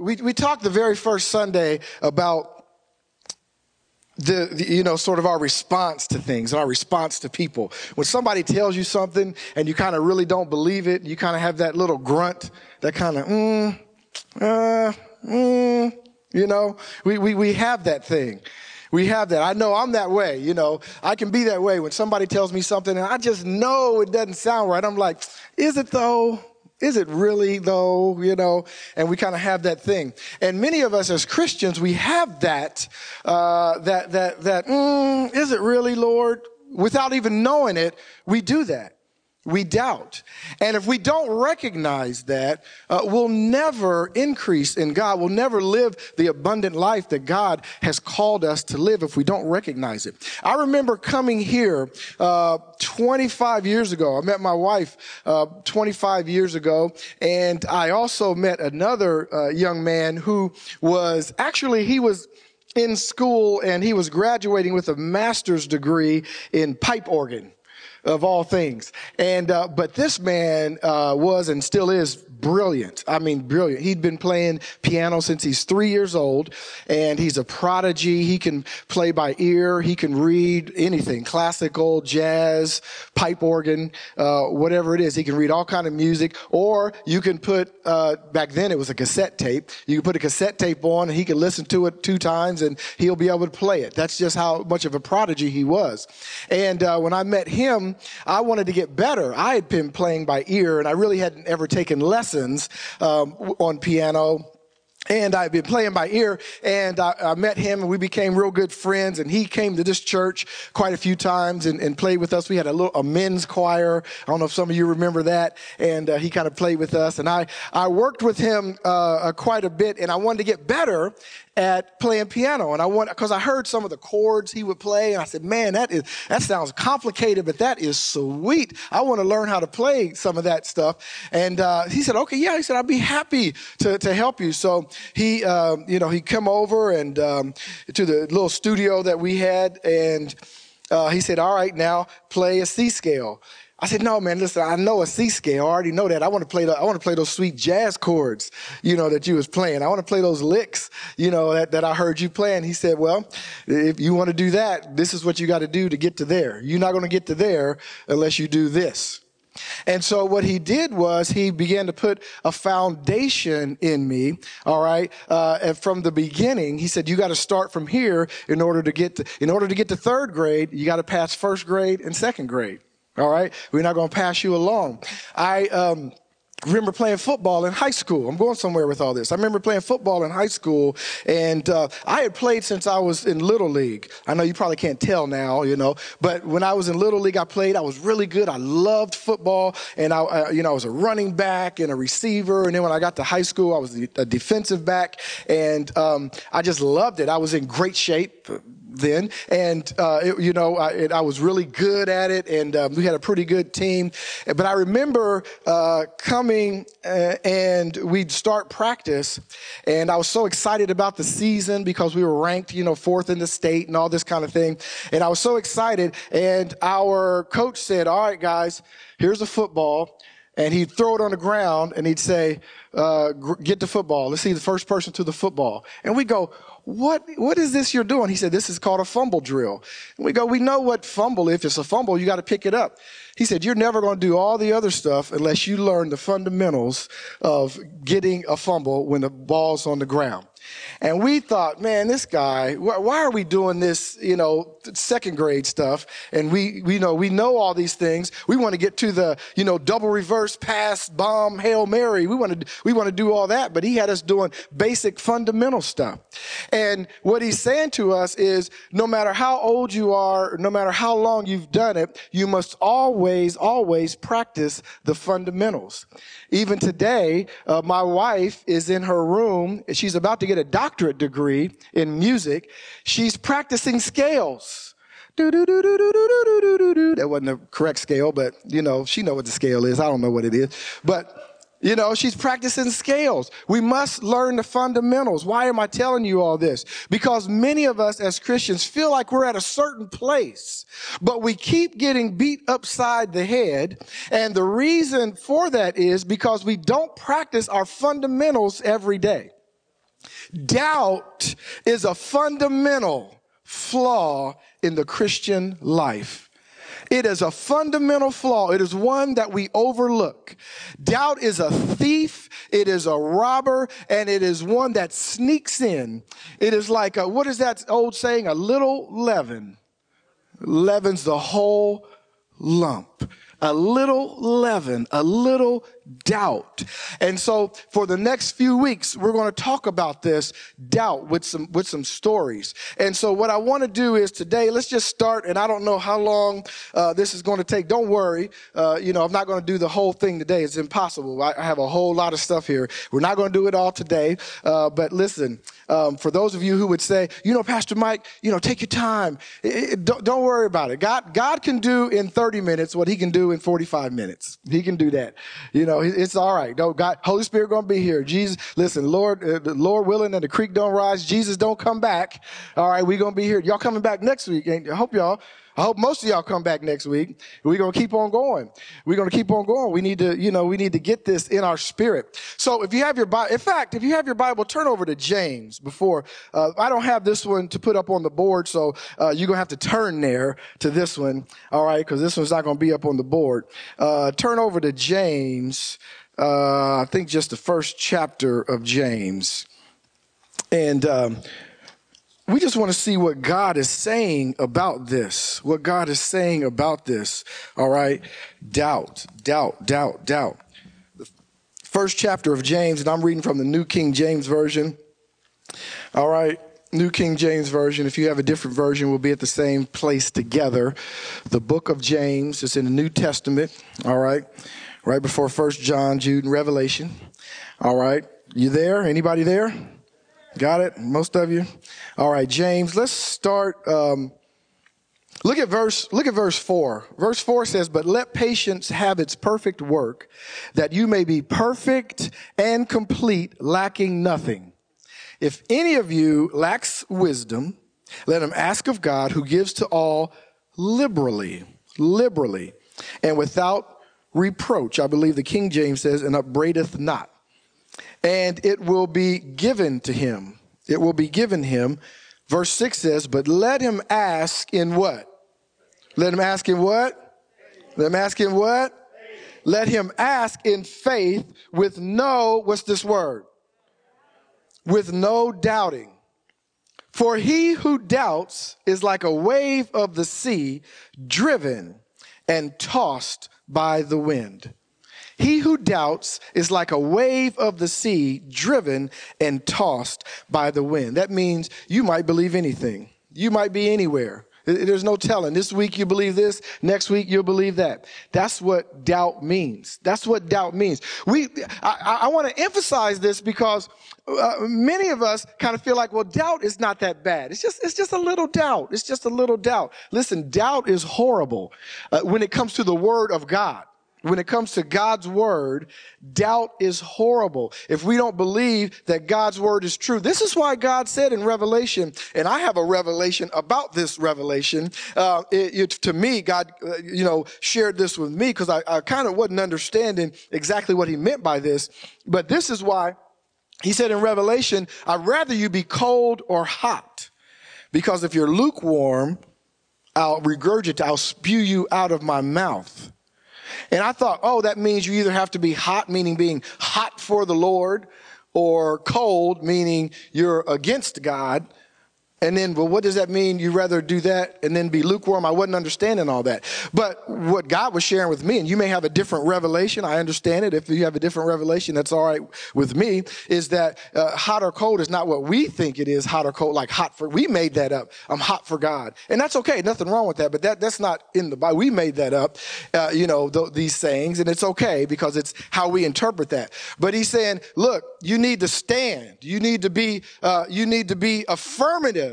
we, we talked the very first Sunday about the, the, you know sort of our response to things and our response to people. When somebody tells you something and you kind of really don't believe it you kind of have that little grunt that kind of mm, uh, mm, you know? We, we we have that thing. We have that. I know i'm that way you know? I can be that way when somebody tells me something and i just know it doesn't sound right. I'm like is it though is it really though? You know, and we kind of have that thing. And many of us as Christians, we have that, uh, that, that, that, mm, is it really, Lord? Without even knowing it, we do that we doubt. And if we don't recognize that, uh, we'll never increase in God. We'll never live the abundant life that God has called us to live if we don't recognize it. I remember coming here uh, 25 years ago. I met my wife uh, 25 years ago, and I also met another uh, young man who was actually he was in school and he was graduating with a master's degree in pipe organ of all things. And uh, but this man uh, was and still is brilliant. I mean, brilliant. He'd been playing piano since he's three years old, and he's a prodigy. He can play by ear. He can read anything, classical, jazz, pipe organ, uh, whatever it is. He can read all kind of music. Or you can put uh, back then it was a cassette tape. You can put a cassette tape on, and he can listen to it two times, and he'll be able to play it. That's just how much of a prodigy he was. And uh, when I met him I wanted to get better. I had been playing by ear and I really hadn't ever taken lessons um, on piano and I've been playing by ear and I, I, met him and we became real good friends and he came to this church quite a few times and, and played with us. We had a little, a men's choir. I don't know if some of you remember that. And uh, he kind of played with us and I, I worked with him uh, uh quite a bit and I wanted to get better at playing piano. And I want, cause I heard some of the chords he would play and I said, man, that is, that sounds complicated, but that is sweet. I want to learn how to play some of that stuff. And, uh, he said, okay, yeah. He said, I'd be happy to, to help you. So he, um, you know, he come over and, um, to the little studio that we had and, uh, he said, all right, now play a C scale. I said, no, man, listen, I know a C scale. I already know that. I want to play the, I want to play those sweet jazz chords, you know, that you was playing. I want to play those licks, you know, that, that I heard you playing. He said, well, if you want to do that, this is what you got to do to get to there. You're not going to get to there unless you do this. And so what he did was he began to put a foundation in me. All right. Uh, and from the beginning, he said, you got to start from here in order to get to, in order to get to third grade, you got to pass first grade and second grade. All right. We're not going to pass you along. I, um, remember playing football in high school. I'm going somewhere with all this. I remember playing football in high school, and uh, I had played since I was in little league. I know you probably can't tell now, you know, but when I was in little league, I played. I was really good. I loved football, and I, you know, I was a running back and a receiver. And then when I got to high school, I was a defensive back, and um, I just loved it. I was in great shape then, and uh, it, you know, I, it, I, was really good at it, and um, we had a pretty good team. But I remember uh, coming uh, and we'd start practice, and I was so excited about the season because we were ranked, you know, fourth in the state and all this kind of thing, and I was so excited. And our coach said, "All right, guys, here's a football." And he'd throw it on the ground and he'd say, uh, get the football. Let's see the first person to the football. And we go, what, what is this you're doing? He said, this is called a fumble drill. And we go, we know what fumble, if it's a fumble, you got to pick it up. He said, you're never going to do all the other stuff unless you learn the fundamentals of getting a fumble when the ball's on the ground. And we thought, man, this guy, why are we doing this, you know, second grade stuff? And we, we know, we know all these things. We want to get to the, you know, double reverse pass, bomb, Hail Mary. We want to, we want to do all that. But he had us doing basic fundamental stuff. And what he's saying to us is no matter how old you are, no matter how long you've done it, you must always, always practice the fundamentals. Even today, uh, my wife is in her room. She's about to get a doctorate degree in music. She's practicing scales. That wasn't the correct scale, but you know, she know what the scale is. I don't know what it is. But you know, she's practicing scales. We must learn the fundamentals. Why am I telling you all this? Because many of us as Christians feel like we're at a certain place, but we keep getting beat upside the head. And the reason for that is because we don't practice our fundamentals every day. Doubt is a fundamental flaw in the Christian life. It is a fundamental flaw. It is one that we overlook. Doubt is a thief. It is a robber and it is one that sneaks in. It is like a, what is that old saying? A little leaven leavens the whole lump a little leaven, a little doubt. And so for the next few weeks, we're going to talk about this doubt with some, with some stories. And so what I want to do is today, let's just start. And I don't know how long uh, this is going to take. Don't worry. Uh, you know, I'm not going to do the whole thing today. It's impossible. I, I, have a whole lot of stuff here. We're not going to do it all today. Uh, but listen, um, for those of you who would say, you know, Pastor Mike, you know, take your time. It, it, don't, don't worry about it. God, God can do in 30 minutes what he can do in 45 minutes. He can do that. You know, it's all right. Don't God, Holy Spirit going to be here. Jesus, listen, Lord, uh, the Lord willing and the creek don't rise. Jesus don't come back. All right. We going to be here. Y'all coming back next week. ain't I hope y'all I hope most of y'all come back next week. We're going to keep on going. We're going to keep on going. We need to, you know, we need to get this in our spirit. So if you have your Bible, in fact, if you have your Bible, turn over to James before, uh, I don't have this one to put up on the board. So, uh, you're going to have to turn there to this one. All right. Cause this one's not going to be up on the board. Uh, turn over to James. Uh, I think just the first chapter of James. And, um, we just want to see what God is saying about this. What God is saying about this. All right. Doubt, doubt, doubt, doubt. The first chapter of James, and I'm reading from the New King James Version. All right. New King James Version. If you have a different version, we'll be at the same place together. The book of James is in the New Testament. All right. Right before First John, Jude, and Revelation. All right. You there? Anybody there? Got it? Most of you? All right, James, let's start. Um, look at verse, look at verse four. Verse four says, but let patience have its perfect work that you may be perfect and complete, lacking nothing. If any of you lacks wisdom, let him ask of God who gives to all liberally, liberally, and without reproach. I believe the King James says, and upbraideth not and it will be given to him. It will be given him. Verse 6 says, But let him ask in what? Let him ask in what? Let him ask in what? Let him ask in faith with no, what's this word? With no doubting. For he who doubts is like a wave of the sea driven and tossed by the wind. He who doubts is like a wave of the sea driven and tossed by the wind. That means you might believe anything. You might be anywhere. There's no telling. This week you believe this, next week you'll believe that. That's what doubt means. That's what doubt means. We, I, I want to emphasize this because uh, many of us kind of feel like, well, doubt is not that bad. It's just, it's just a little doubt. It's just a little doubt. Listen, doubt is horrible uh, when it comes to the word of God when it comes to God's word, doubt is horrible. If we don't believe that God's word is true, this is why God said in Revelation, and I have a revelation about this revelation. Uh, it, it, to me, God, uh, you know, shared this with me because I, I kind of wasn't understanding exactly what He meant by this. But this is why He said in Revelation, "I'd rather you be cold or hot, because if you're lukewarm, I'll regurgitate, I'll spew you out of my mouth." And I thought, oh, that means you either have to be hot, meaning being hot for the Lord, or cold, meaning you're against God. And then, well, what does that mean? You rather do that and then be lukewarm? I wasn't understanding all that. But what God was sharing with me, and you may have a different revelation. I understand it. If you have a different revelation, that's all right with me. Is that uh, hot or cold is not what we think it is. Hot or cold, like hot for. We made that up. I'm hot for God, and that's okay. Nothing wrong with that. But that that's not in the Bible. We made that up. Uh, you know th- these sayings, and it's okay because it's how we interpret that. But he's saying, look, you need to stand. You need to be. Uh, you need to be affirmative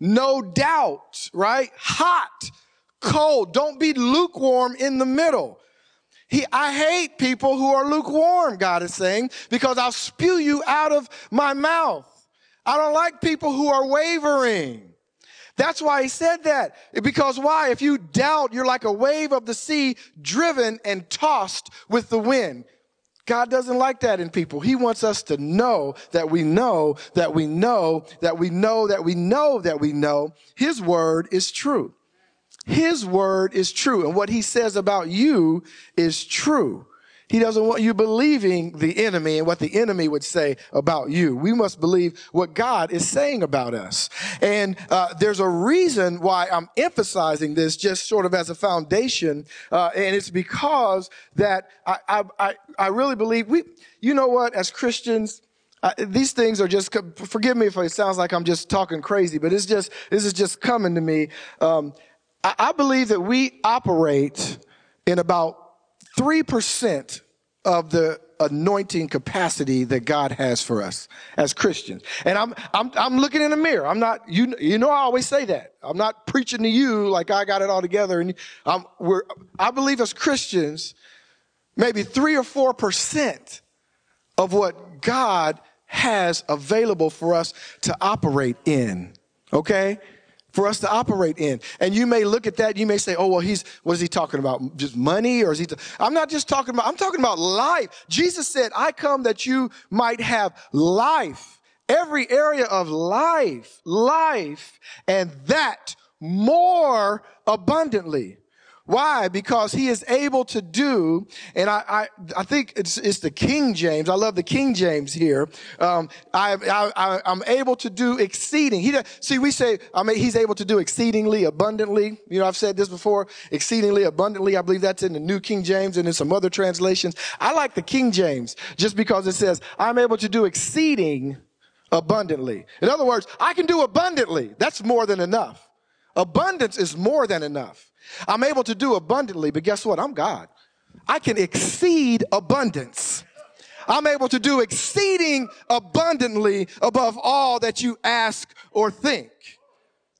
no doubt, right? Hot, cold. Don't be lukewarm in the middle. He, I hate people who are lukewarm, God is saying, because I'll spew you out of my mouth. I don't like people who are wavering. That's why he said that. Because why? If you doubt, you're like a wave of the sea driven and tossed with the wind. God doesn't like that in people. He wants us to know that we know that we know that we know that we know that we know His word is true. His word is true. And what He says about you is true. He doesn't want you believing the enemy and what the enemy would say about you. We must believe what God is saying about us. And uh, there's a reason why I'm emphasizing this just sort of as a foundation. Uh, and it's because that I, I, I really believe we, you know what, as Christians, uh, these things are just forgive me if it sounds like i'm just talking crazy but it's just this is just coming to me um, I, I, believe that we operate in about 3% of the anointing capacity that God has for us as Christians. And I'm, I'm, I'm looking in the mirror. I'm not, you, you know, I always say that. I'm not preaching to you like I got it all together. And I'm, we're, I believe as Christians, maybe three or 4% of what God has available for us to operate in. Okay? For us to operate in. And you may look at that, you may say, oh, well, he's, what is he talking about? Just money? Or is he, t-? I'm not just talking about, I'm talking about life. Jesus said, I come that you might have life. Every area of life, life, and that more abundantly. Why? Because he is able to do, and I, I, I think it's, it's the King James. I love the King James here. Um, I, I, I'm able to do exceeding. He, see, we say, I mean, he's able to do exceedingly abundantly. You know, I've said this before, exceedingly abundantly. I believe that's in the New King James and in some other translations. I like the King James just because it says, I'm able to do exceeding abundantly. In other words, I can do abundantly. That's more than enough. Abundance is more than enough. I'm able to do abundantly, but guess what? I'm God. I can exceed abundance. I'm able to do exceeding abundantly above all that you ask or think.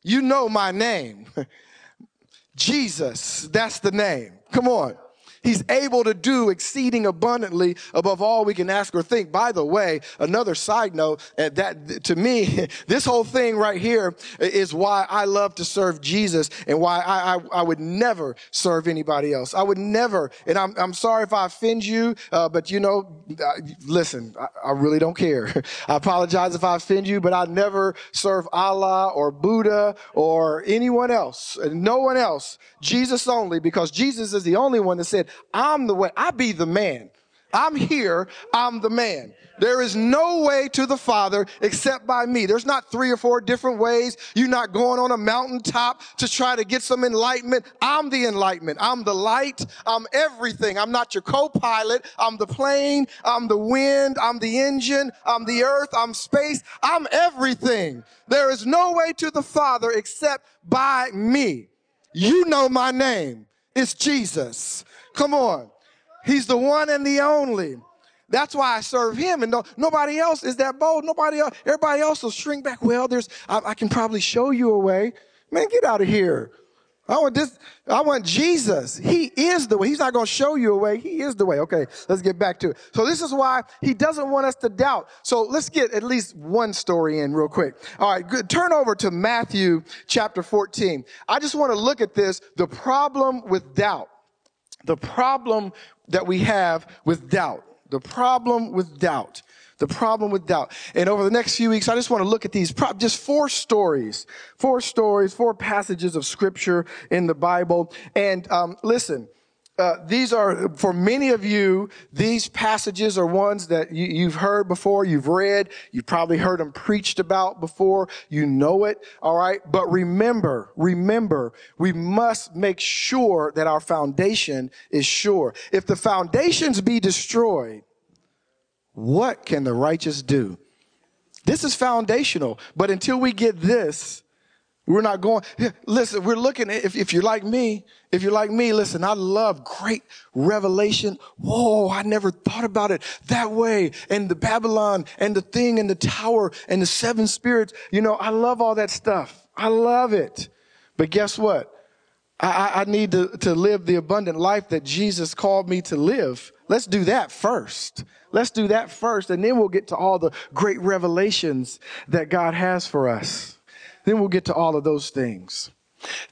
You know my name. Jesus, that's the name. Come on. He's able to do exceeding abundantly above all we can ask or think. By the way, another side note uh, that to me, this whole thing right here is why I love to serve Jesus and why I, I, I would never serve anybody else. I would never, and I'm, I'm sorry if I offend you, uh, but you know, uh, listen, I, I really don't care. I apologize if I offend you, but I never serve Allah or Buddha or anyone else, no one else, Jesus only, because Jesus is the only one that said, I'm the way. I be the man. I'm here. I'm the man. There is no way to the Father except by me. There's not three or four different ways. You're not going on a mountaintop to try to get some enlightenment. I'm the enlightenment. I'm the light. I'm everything. I'm not your co-pilot. I'm the plane. I'm the wind. I'm the engine. I'm the earth. I'm space. I'm everything. There is no way to the Father except by me. You know my name. It's Jesus. Come on. He's the one and the only. That's why I serve him and no, nobody else is that bold. Nobody else, everybody else will shrink back. Well, there's, I, I can probably show you a way. Man, get out of here. I want this, I want Jesus. He is the way. He's not going to show you a way. He is the way. Okay, let's get back to it. So this is why he doesn't want us to doubt. So let's get at least one story in real quick. All right, good. Turn over to Matthew chapter 14. I just want to look at this, the problem with doubt the problem that we have with doubt. The problem with doubt. The problem with doubt. And over the next few weeks, I just want to look at these, just four stories, four stories, four passages of scripture in the Bible. And um, listen, uh, these are, for many of you, these passages are ones that you, have heard before, you've read, you've probably heard them preached about before, you know it, alright? But remember, remember, we must make sure that our foundation is sure. If the foundations be destroyed, what can the righteous do? This is foundational, but until we get this, we're not going, listen, we're looking if, if you're like me, if you're like me, listen, I love great revelation. Whoa, I never thought about it that way. And the Babylon and the thing and the tower and the seven spirits. You know, I love all that stuff. I love it. But guess what? I, I need to, to live the abundant life that Jesus called me to live. Let's do that first. Let's do that first. And then we'll get to all the great revelations that God has for us. Then we'll get to all of those things.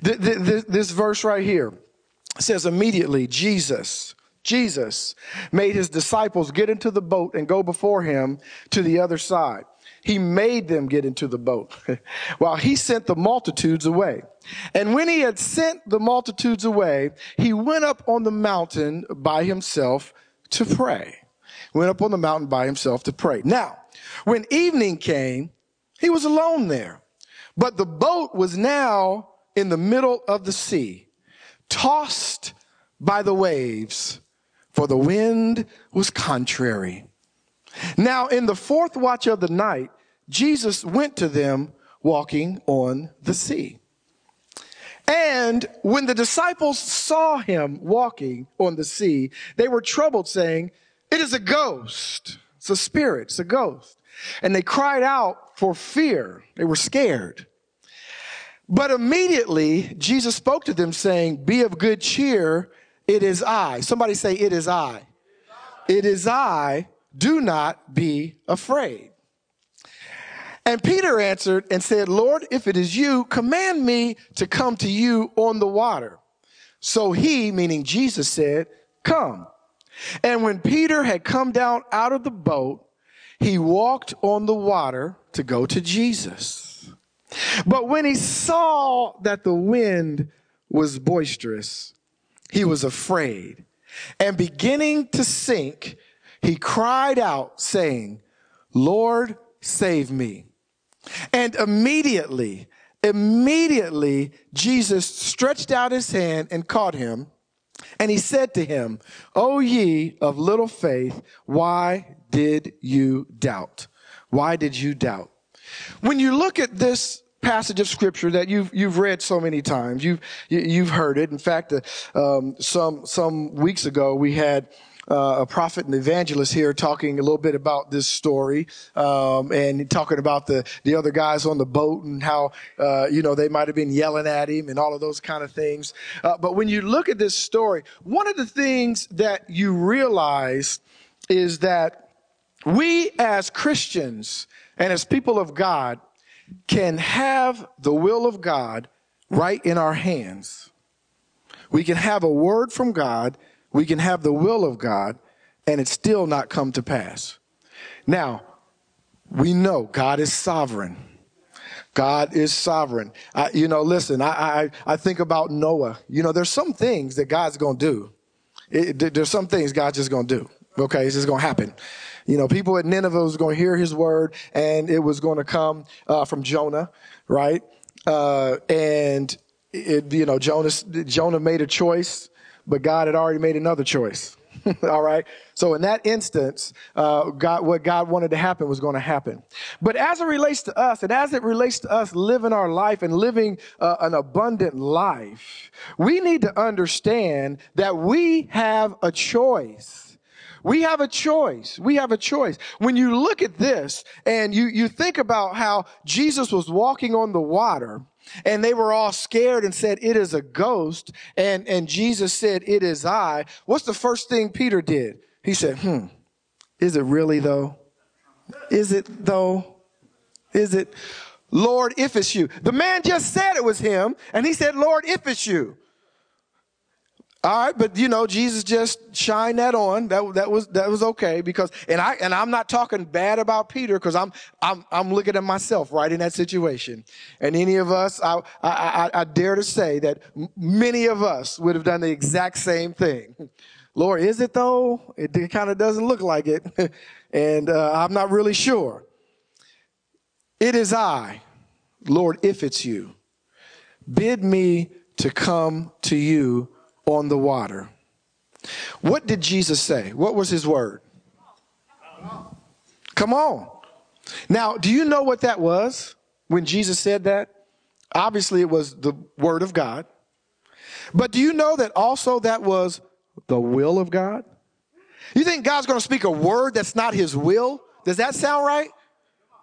This verse right here says immediately Jesus Jesus, made his disciples get into the boat and go before him to the other side. He made them get into the boat while he sent the multitudes away. And when he had sent the multitudes away, he went up on the mountain by himself to pray. Went up on the mountain by himself to pray. Now, when evening came, he was alone there. But the boat was now in the middle of the sea, tossed by the waves, for the wind was contrary. Now, in the fourth watch of the night, Jesus went to them walking on the sea. And when the disciples saw him walking on the sea, they were troubled, saying, It is a ghost. It's a spirit. It's a ghost. And they cried out for fear. They were scared. But immediately Jesus spoke to them, saying, Be of good cheer. It is I. Somebody say, It is I. It is I. Do not be afraid. And Peter answered and said, Lord, if it is you, command me to come to you on the water. So he, meaning Jesus, said, Come. And when Peter had come down out of the boat, he walked on the water to go to Jesus. But when he saw that the wind was boisterous, he was afraid. And beginning to sink, he cried out, saying, Lord, save me. And immediately, immediately, Jesus stretched out his hand and caught him. And he said to him, O ye of little faith, why did you doubt? Why did you doubt? When you look at this passage of scripture that you've you've read so many times, you've you've heard it. In fact, uh, um, some some weeks ago we had uh, a prophet and evangelist here talking a little bit about this story um, and talking about the the other guys on the boat and how uh, you know they might have been yelling at him and all of those kind of things. Uh, but when you look at this story, one of the things that you realize is that we as Christians and as people of God can have the will of God right in our hands. We can have a word from God we can have the will of God and it still not come to pass. Now, we know God is sovereign. God is sovereign. I, you know, listen, I, I, I think about Noah. You know, there's some things that God's going to do. It, there's some things God's just going to do. Okay, it's just going to happen. You know, people at Nineveh was going to hear his word and it was going to come uh, from Jonah, right? Uh, and it, you know, Jonas, Jonah made a choice but God had already made another choice. All right. So in that instance, uh, God, what God wanted to happen was going to happen. But as it relates to us, and as it relates to us living our life and living uh, an abundant life, we need to understand that we have a choice. We have a choice. We have a choice. When you look at this and you, you think about how Jesus was walking on the water, and they were all scared and said, It is a ghost. And, and Jesus said, It is I. What's the first thing Peter did? He said, Hmm, is it really though? Is it though? Is it? Lord, if it's you. The man just said it was him, and he said, Lord, if it's you. All right, but you know, Jesus just shined that on. That that was that was okay because and I and I'm not talking bad about Peter because I'm I'm I'm looking at myself right in that situation. And any of us, I I, I, I dare to say that many of us would have done the exact same thing. Lord, is it though? It, it kind of doesn't look like it, and uh, I'm not really sure. It is I, Lord, if it's you. Bid me to come to you on the water. What did Jesus say? What was his word? Come on. Now, do you know what that was when Jesus said that? Obviously, it was the word of God. But do you know that also that was the will of God? You think God's going to speak a word that's not his will? Does that sound right?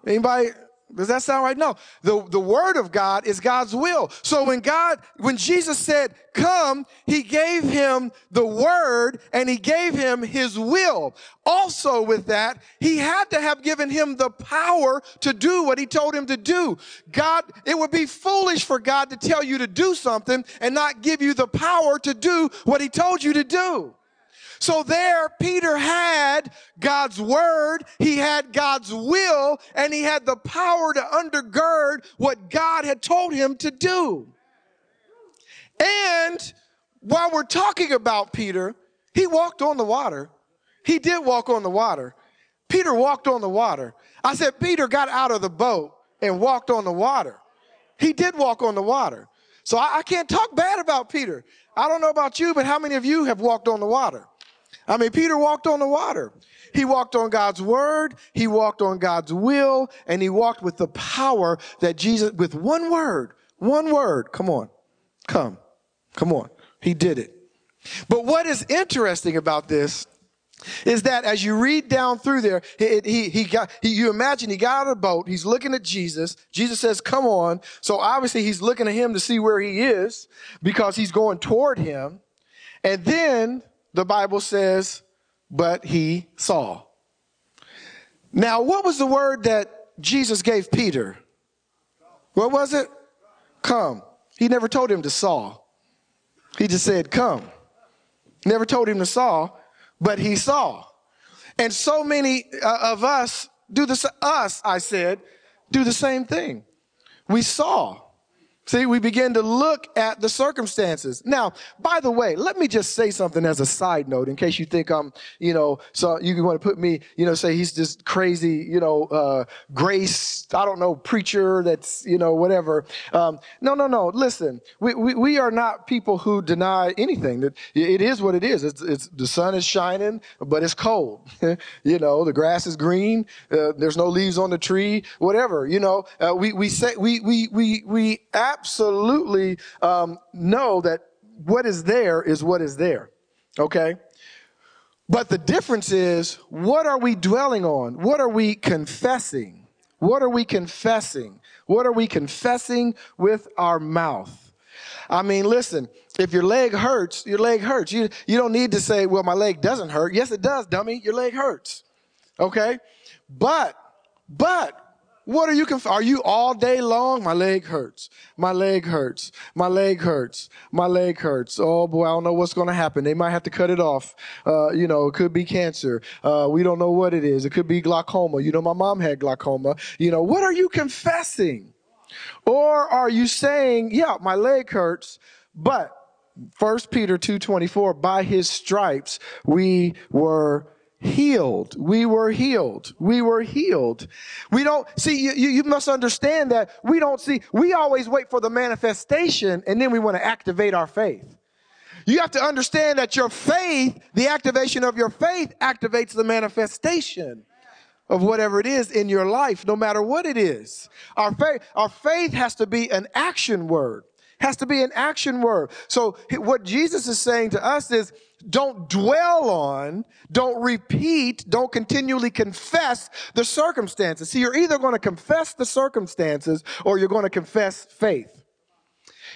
Anybody does that sound right? No. The, the word of God is God's will. So when God, when Jesus said, come, he gave him the word and he gave him his will. Also with that, he had to have given him the power to do what he told him to do. God, it would be foolish for God to tell you to do something and not give you the power to do what he told you to do. So there, Peter had God's word, he had God's will, and he had the power to undergird what God had told him to do. And while we're talking about Peter, he walked on the water. He did walk on the water. Peter walked on the water. I said, Peter got out of the boat and walked on the water. He did walk on the water. So I, I can't talk bad about Peter. I don't know about you, but how many of you have walked on the water? I mean, Peter walked on the water. He walked on God's word. He walked on God's will and he walked with the power that Jesus, with one word, one word. Come on. Come. Come on. He did it. But what is interesting about this is that as you read down through there, he, he, he got, he, you imagine he got out of the boat, he's looking at Jesus. Jesus says, come on. So obviously he's looking at him to see where he is because he's going toward him. And then the Bible says, but he saw. Now, what was the word that Jesus gave Peter? What was it? Come. He never told him to saw. He just said, come. Never told him to saw but he saw. And so many uh, of us do this, us, I said, do the same thing. We saw. See, we begin to look at the circumstances. Now, by the way, let me just say something as a side note in case you think I'm, you know, so you want to put me, you know, say he's just crazy, you know, uh, grace, I don't know, preacher that's, you know, whatever. Um, no, no, no. Listen, we, we, we are not people who deny anything. That It is what it is. It's, it's the sun is shining, but it's cold. you know, the grass is green. Uh, there's no leaves on the tree, whatever, you know, uh, we, we say, we, we, we, we, absolutely um, know that what is there is what is there. Okay? But the difference is, what are we dwelling on? What are we confessing? What are we confessing? What are we confessing with our mouth? I mean, listen, if your leg hurts, your leg hurts. You, you don't need to say, well, my leg doesn't hurt. Yes, it does, dummy. Your leg hurts. Okay? But, but, what are you, conf- are you all day long? My leg hurts. My leg hurts. My leg hurts. My leg hurts. Oh boy, I don't know what's going to happen. They might have to cut it off. Uh, you know, it could be cancer. Uh, we don't know what it is. It could be glaucoma. You know, my mom had glaucoma. You know, what are you confessing? Or are you saying, yeah, my leg hurts, but First Peter 2:24 by his stripes we were healed. We were healed. We were healed. We don't see, you, you must understand that we don't see, we always wait for the manifestation and then we want to activate our faith. You have to understand that your faith, the activation of your faith activates the manifestation of whatever it is in your life, no matter what it is. Our faith, our faith has to be an action word has to be an action word. So what Jesus is saying to us is don't dwell on, don't repeat, don't continually confess the circumstances. See, you're either going to confess the circumstances or you're going to confess faith.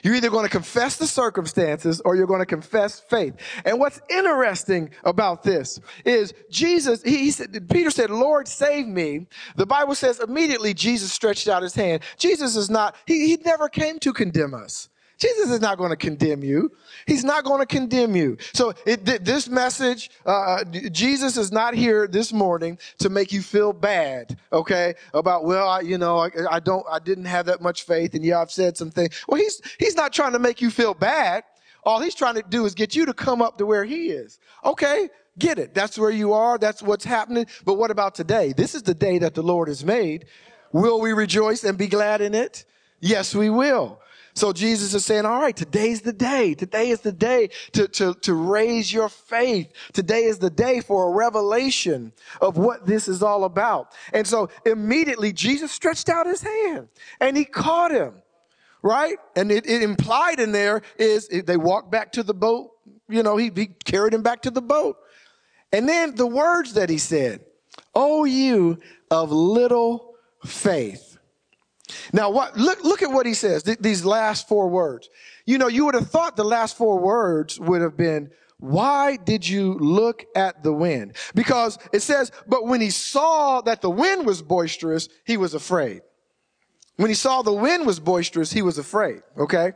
You're either going to confess the circumstances or you're going to confess faith. And what's interesting about this is Jesus, he, he, said, Peter said, Lord, save me. The Bible says immediately Jesus stretched out his hand. Jesus is not, he, he never came to condemn us. Jesus is not going to condemn you. He's not going to condemn you. So it, this message, uh, Jesus is not here this morning to make you feel bad, okay? About, well, I, you know, I, I don't, I didn't have that much faith and yeah, I've said some things. Well, he's, he's not trying to make you feel bad. All he's trying to do is get you to come up to where he is. Okay, get it. That's where you are. That's what's happening. But what about today? This is the day that the Lord has made. Will we rejoice and be glad in it? Yes, we will. So Jesus is saying, all right, today's the day. Today is the day to, to, to raise your faith. Today is the day for a revelation of what this is all about. And so immediately Jesus stretched out his hand and he caught him, right? And it, it implied in there is they walked back to the boat. You know, he, he carried him back to the boat. And then the words that he said, Oh, you of little faith. Now, what, look, look at what he says, th- these last four words. You know, you would have thought the last four words would have been, why did you look at the wind? Because it says, but when he saw that the wind was boisterous, he was afraid. When he saw the wind was boisterous, he was afraid, okay?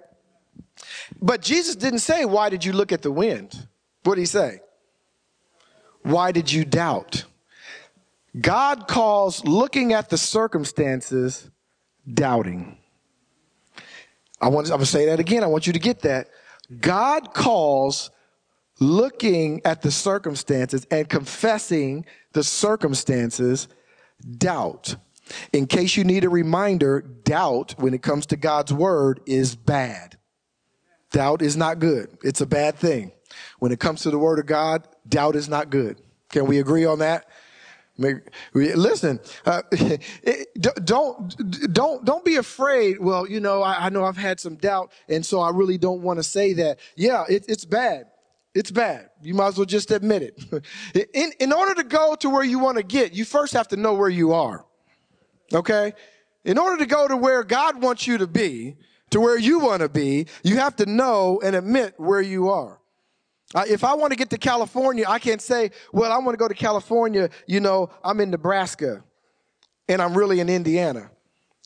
But Jesus didn't say, why did you look at the wind? What did he say? Why did you doubt? God calls looking at the circumstances doubting. I want, I'm going to say that again. I want you to get that. God calls looking at the circumstances and confessing the circumstances doubt. In case you need a reminder, doubt when it comes to God's word is bad. Doubt is not good. It's a bad thing. When it comes to the word of God, doubt is not good. Can we agree on that? Listen, uh, don't don't don't be afraid. Well, you know, I, I, know I've had some doubt, and so I really don't want to say that. Yeah, it, it's bad. It's bad. You might as well just admit it. In in order to go to where you want to get, you first have to know where you are. Okay, in order to go to where God wants you to be, to where you want to be, you have to know and admit where you are. Uh, if I want to get to California, I can't say, well, I want to go to California, you know, I'm in Nebraska and I'm really in Indiana.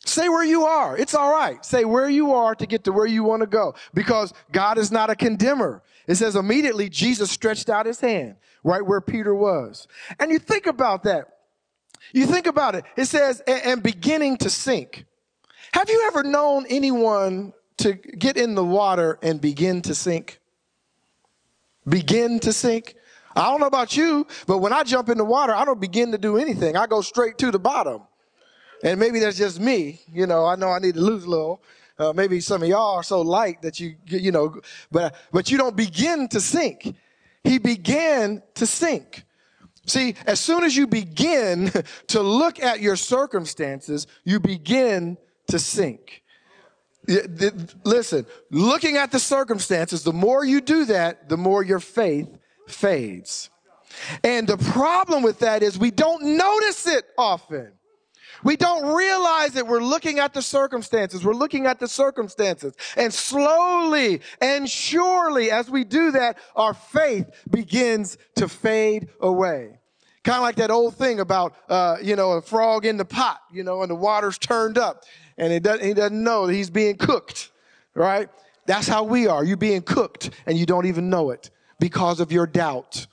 Say where you are. It's all right. Say where you are to get to where you want to go because God is not a condemner. It says immediately Jesus stretched out his hand right where Peter was. And you think about that. You think about it. It says, and beginning to sink. Have you ever known anyone to get in the water and begin to sink? Begin to sink. I don't know about you, but when I jump in the water, I don't begin to do anything. I go straight to the bottom. And maybe that's just me. You know, I know I need to lose a little. Uh, maybe some of y'all are so light that you, you know, but, but you don't begin to sink. He began to sink. See, as soon as you begin to look at your circumstances, you begin to sink. Listen, looking at the circumstances, the more you do that, the more your faith fades. And the problem with that is we don't notice it often. We don't realize that we're looking at the circumstances. We're looking at the circumstances. And slowly and surely, as we do that, our faith begins to fade away. Kind of like that old thing about, uh, you know, a frog in the pot, you know, and the water's turned up and he doesn't, he doesn't know that he's being cooked, right? That's how we are. You're being cooked and you don't even know it because of your doubt.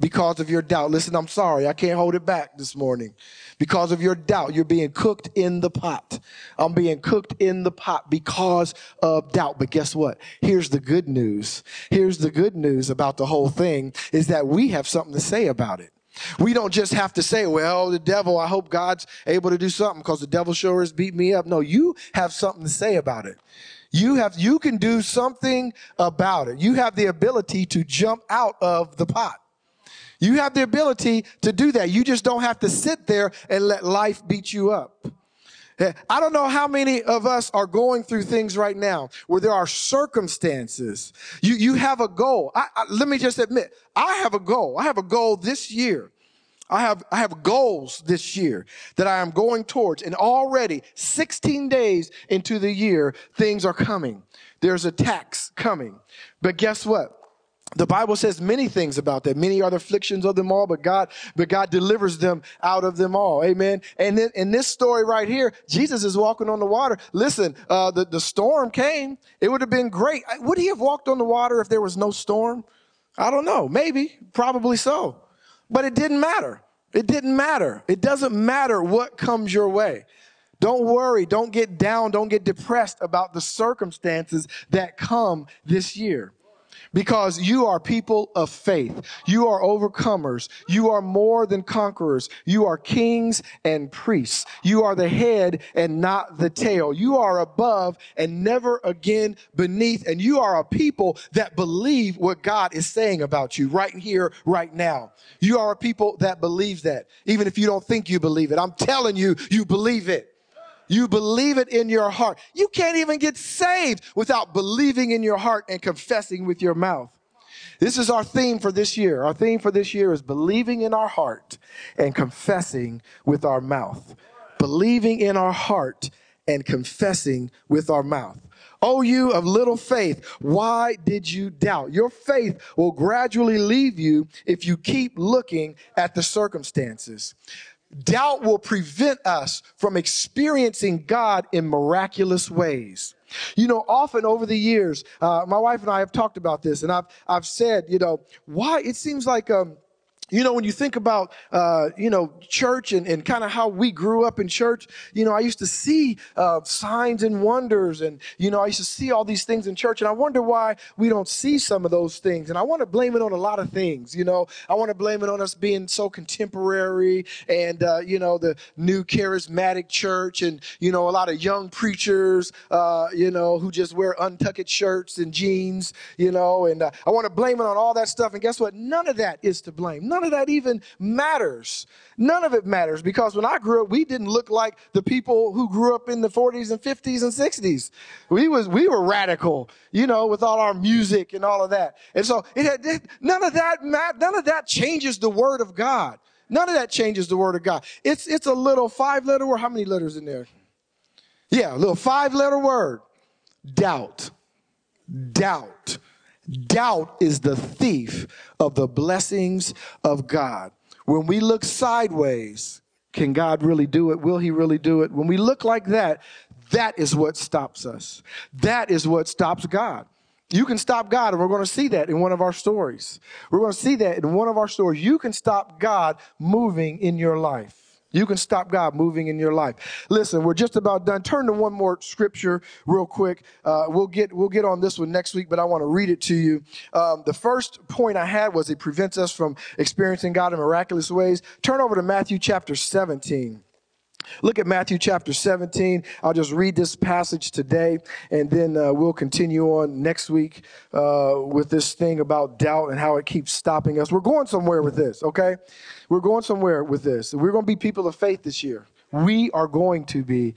Because of your doubt. Listen, I'm sorry. I can't hold it back this morning. Because of your doubt, you're being cooked in the pot. I'm being cooked in the pot because of doubt. But guess what? Here's the good news. Here's the good news about the whole thing is that we have something to say about it. We don't just have to say, well, the devil, I hope God's able to do something because the devil sure has beat me up. No, you have something to say about it. You have, you can do something about it. You have the ability to jump out of the pot. You have the ability to do that. You just don't have to sit there and let life beat you up. I don't know how many of us are going through things right now where there are circumstances. You, you have a goal. I, I, let me just admit, I have a goal. I have a goal this year. I have, I have goals this year that I am going towards. And already 16 days into the year, things are coming. There's a tax coming. But guess what? The Bible says many things about that. Many are the afflictions of them all, but God, but God delivers them out of them all. Amen. And then in this story right here, Jesus is walking on the water. Listen, uh, the, the storm came. It would have been great. Would he have walked on the water if there was no storm? I don't know. Maybe, probably so. But it didn't matter. It didn't matter. It doesn't matter what comes your way. Don't worry. Don't get down. Don't get depressed about the circumstances that come this year because you are people of faith. You are overcomers. You are more than conquerors. You are kings and priests. You are the head and not the tail. You are above and never again beneath. And you are a people that believe what God is saying about you right here, right now. You are a people that believe that, even if you don't think you believe it. I'm telling you, you believe it. You believe it in your heart. You can't even get saved without believing in your heart and confessing with your mouth. This is our theme for this year. Our theme for this year is believing in our heart and confessing with our mouth. Believing in our heart and confessing with our mouth. Oh, you of little faith, why did you doubt? Your faith will gradually leave you if you keep looking at the circumstances. Doubt will prevent us from experiencing God in miraculous ways. You know, often over the years, uh, my wife and I have talked about this, and I've I've said, you know, why it seems like um, you know, when you think about, uh, you know, church and, and kind of how we grew up in church, you know, I used to see uh, signs and wonders and, you know, I used to see all these things in church. And I wonder why we don't see some of those things. And I want to blame it on a lot of things, you know. I want to blame it on us being so contemporary and, uh, you know, the new charismatic church and, you know, a lot of young preachers, uh, you know, who just wear untucked shirts and jeans, you know. And uh, I want to blame it on all that stuff. And guess what? None of that is to blame. None none of that even matters. None of it matters because when I grew up, we didn't look like the people who grew up in the 40s and 50s and 60s. We was we were radical, you know, with all our music and all of that. And so it had, none of that none of that changes the word of God. None of that changes the word of God. It's it's a little five letter word. How many letters in there? Yeah, a little five letter word. Doubt. Doubt. Doubt is the thief of the blessings of God. When we look sideways, can God really do it? Will He really do it? When we look like that, that is what stops us. That is what stops God. You can stop God, and we're going to see that in one of our stories. We're going to see that in one of our stories. You can stop God moving in your life. You can stop God moving in your life. Listen, we're just about done. Turn to one more scripture real quick. Uh, we'll get we'll get on this one next week, but I want to read it to you. Um, the first point I had was it prevents us from experiencing God in miraculous ways. Turn over to Matthew chapter 17. Look at Matthew chapter 17. I'll just read this passage today, and then uh, we'll continue on next week uh, with this thing about doubt and how it keeps stopping us. We're going somewhere with this, okay? We're going somewhere with this. We're going to be people of faith this year. We are going to be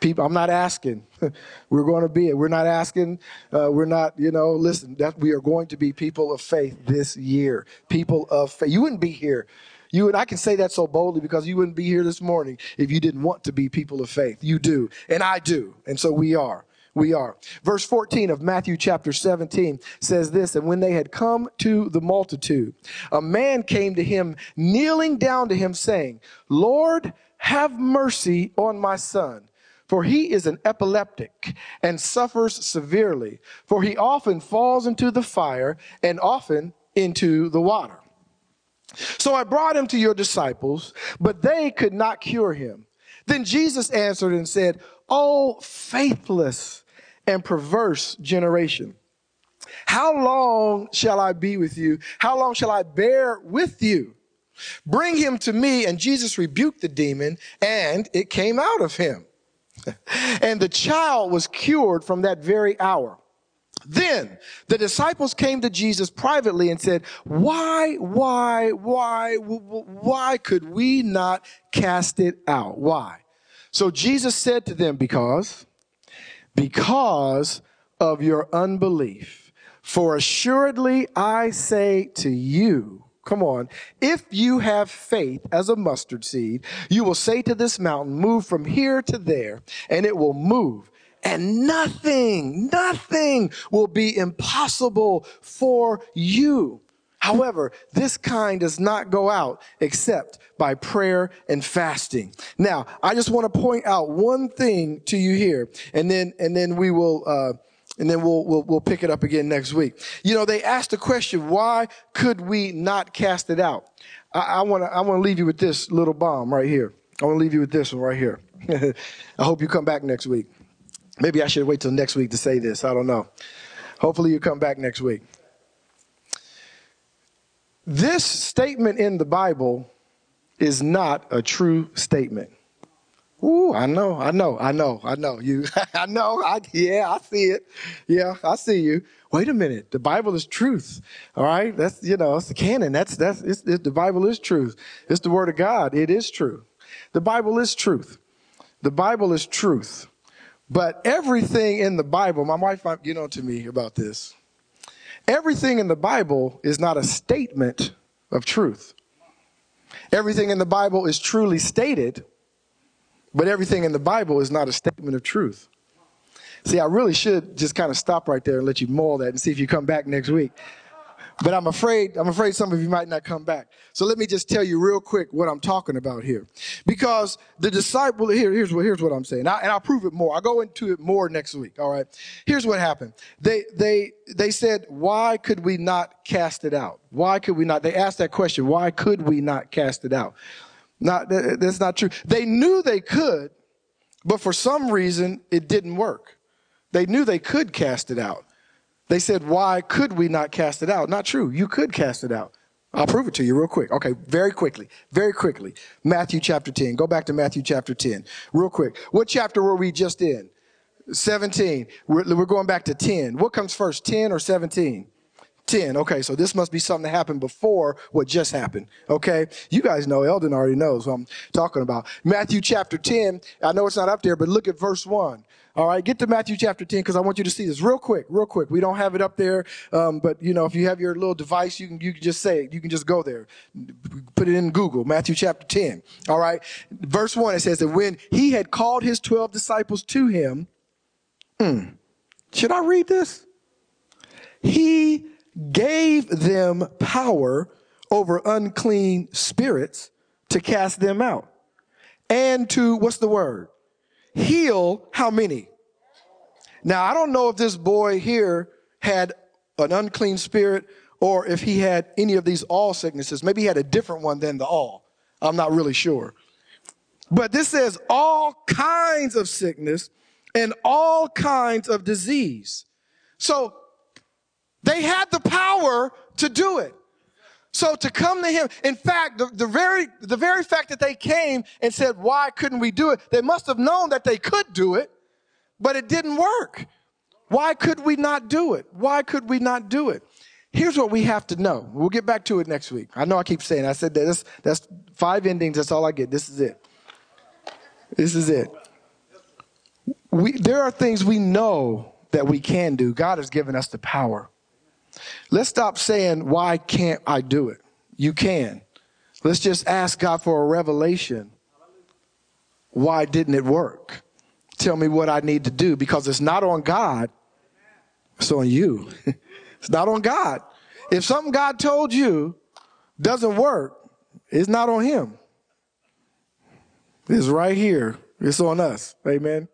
people. I'm not asking. we're going to be it. We're not asking. Uh, we're not, you know, listen, that we are going to be people of faith this year. People of faith. You wouldn't be here you and I can say that so boldly because you wouldn't be here this morning if you didn't want to be people of faith. You do, and I do, and so we are. We are. Verse 14 of Matthew chapter 17 says this, and when they had come to the multitude, a man came to him, kneeling down to him, saying, Lord, have mercy on my son. For he is an epileptic and suffers severely, for he often falls into the fire and often into the water. So I brought him to your disciples, but they could not cure him. Then Jesus answered and said, Oh, faithless and perverse generation. How long shall I be with you? How long shall I bear with you? Bring him to me. And Jesus rebuked the demon and it came out of him. and the child was cured from that very hour. Then the disciples came to Jesus privately and said, why, why, why, why could we not cast it out? Why? So Jesus said to them, because, because of your unbelief. For assuredly I say to you, come on, if you have faith as a mustard seed, you will say to this mountain, move from here to there, and it will move and nothing, nothing will be impossible for you. However, this kind does not go out except by prayer and fasting. Now, I just want to point out one thing to you here, and then and then we will uh, and then we'll, we'll we'll pick it up again next week. You know, they asked the question, why could we not cast it out? I want to I want to leave you with this little bomb right here. I want to leave you with this one right here. I hope you come back next week. Maybe I should wait till next week to say this. I don't know. Hopefully, you come back next week. This statement in the Bible is not a true statement. Ooh, I know, I know, I know, I know. You, I know. I, yeah, I see it. Yeah, I see you. Wait a minute. The Bible is truth. All right, that's you know, it's the canon. That's that's it's, it, the Bible is truth. It's the Word of God. It is true. The Bible is truth. The Bible is truth. But everything in the Bible, my wife get on to me about this. Everything in the Bible is not a statement of truth. Everything in the Bible is truly stated, but everything in the Bible is not a statement of truth. See, I really should just kind of stop right there and let you mull that and see if you come back next week. But I'm afraid, I'm afraid some of you might not come back. So let me just tell you real quick what I'm talking about here. Because the disciple, here, here's what, here's what I'm saying. I, and I'll prove it more. I'll go into it more next week. All right. Here's what happened. They, they, they said, why could we not cast it out? Why could we not? They asked that question. Why could we not cast it out? Not, that's not true. They knew they could, but for some reason it didn't work. They knew they could cast it out. They said, why could we not cast it out? Not true. You could cast it out. I'll prove it to you real quick. Okay, very quickly, very quickly. Matthew chapter 10. Go back to Matthew chapter 10, real quick. What chapter were we just in? 17. We're, we're going back to 10. What comes first, 10 or 17? 10. Okay, so this must be something that happened before what just happened. Okay, you guys know, Eldon already knows what I'm talking about. Matthew chapter 10. I know it's not up there, but look at verse 1. All right, get to Matthew chapter 10 because I want you to see this real quick, real quick. We don't have it up there, um, but you know, if you have your little device, you can you can just say it. You can just go there, put it in Google. Matthew chapter 10. All right, verse 1. It says that when he had called his 12 disciples to him, mm, should I read this? He gave them power over unclean spirits to cast them out and to, what's the word? Heal how many? Now, I don't know if this boy here had an unclean spirit or if he had any of these all sicknesses. Maybe he had a different one than the all. I'm not really sure. But this says all kinds of sickness and all kinds of disease. So they had the power to do it. So to come to him, in fact, the, the, very, the very fact that they came and said, why couldn't we do it? They must have known that they could do it, but it didn't work. Why could we not do it? Why could we not do it? Here's what we have to know. We'll get back to it next week. I know I keep saying, I said that that's, that's five endings. That's all I get. This is it. This is it. We, there are things we know that we can do. God has given us the power. Let's stop saying, why can't I do it? You can. Let's just ask God for a revelation. Why didn't it work? Tell me what I need to do because it's not on God. It's on you. it's not on God. If something God told you doesn't work, it's not on him. It's right here. It's on us. Amen.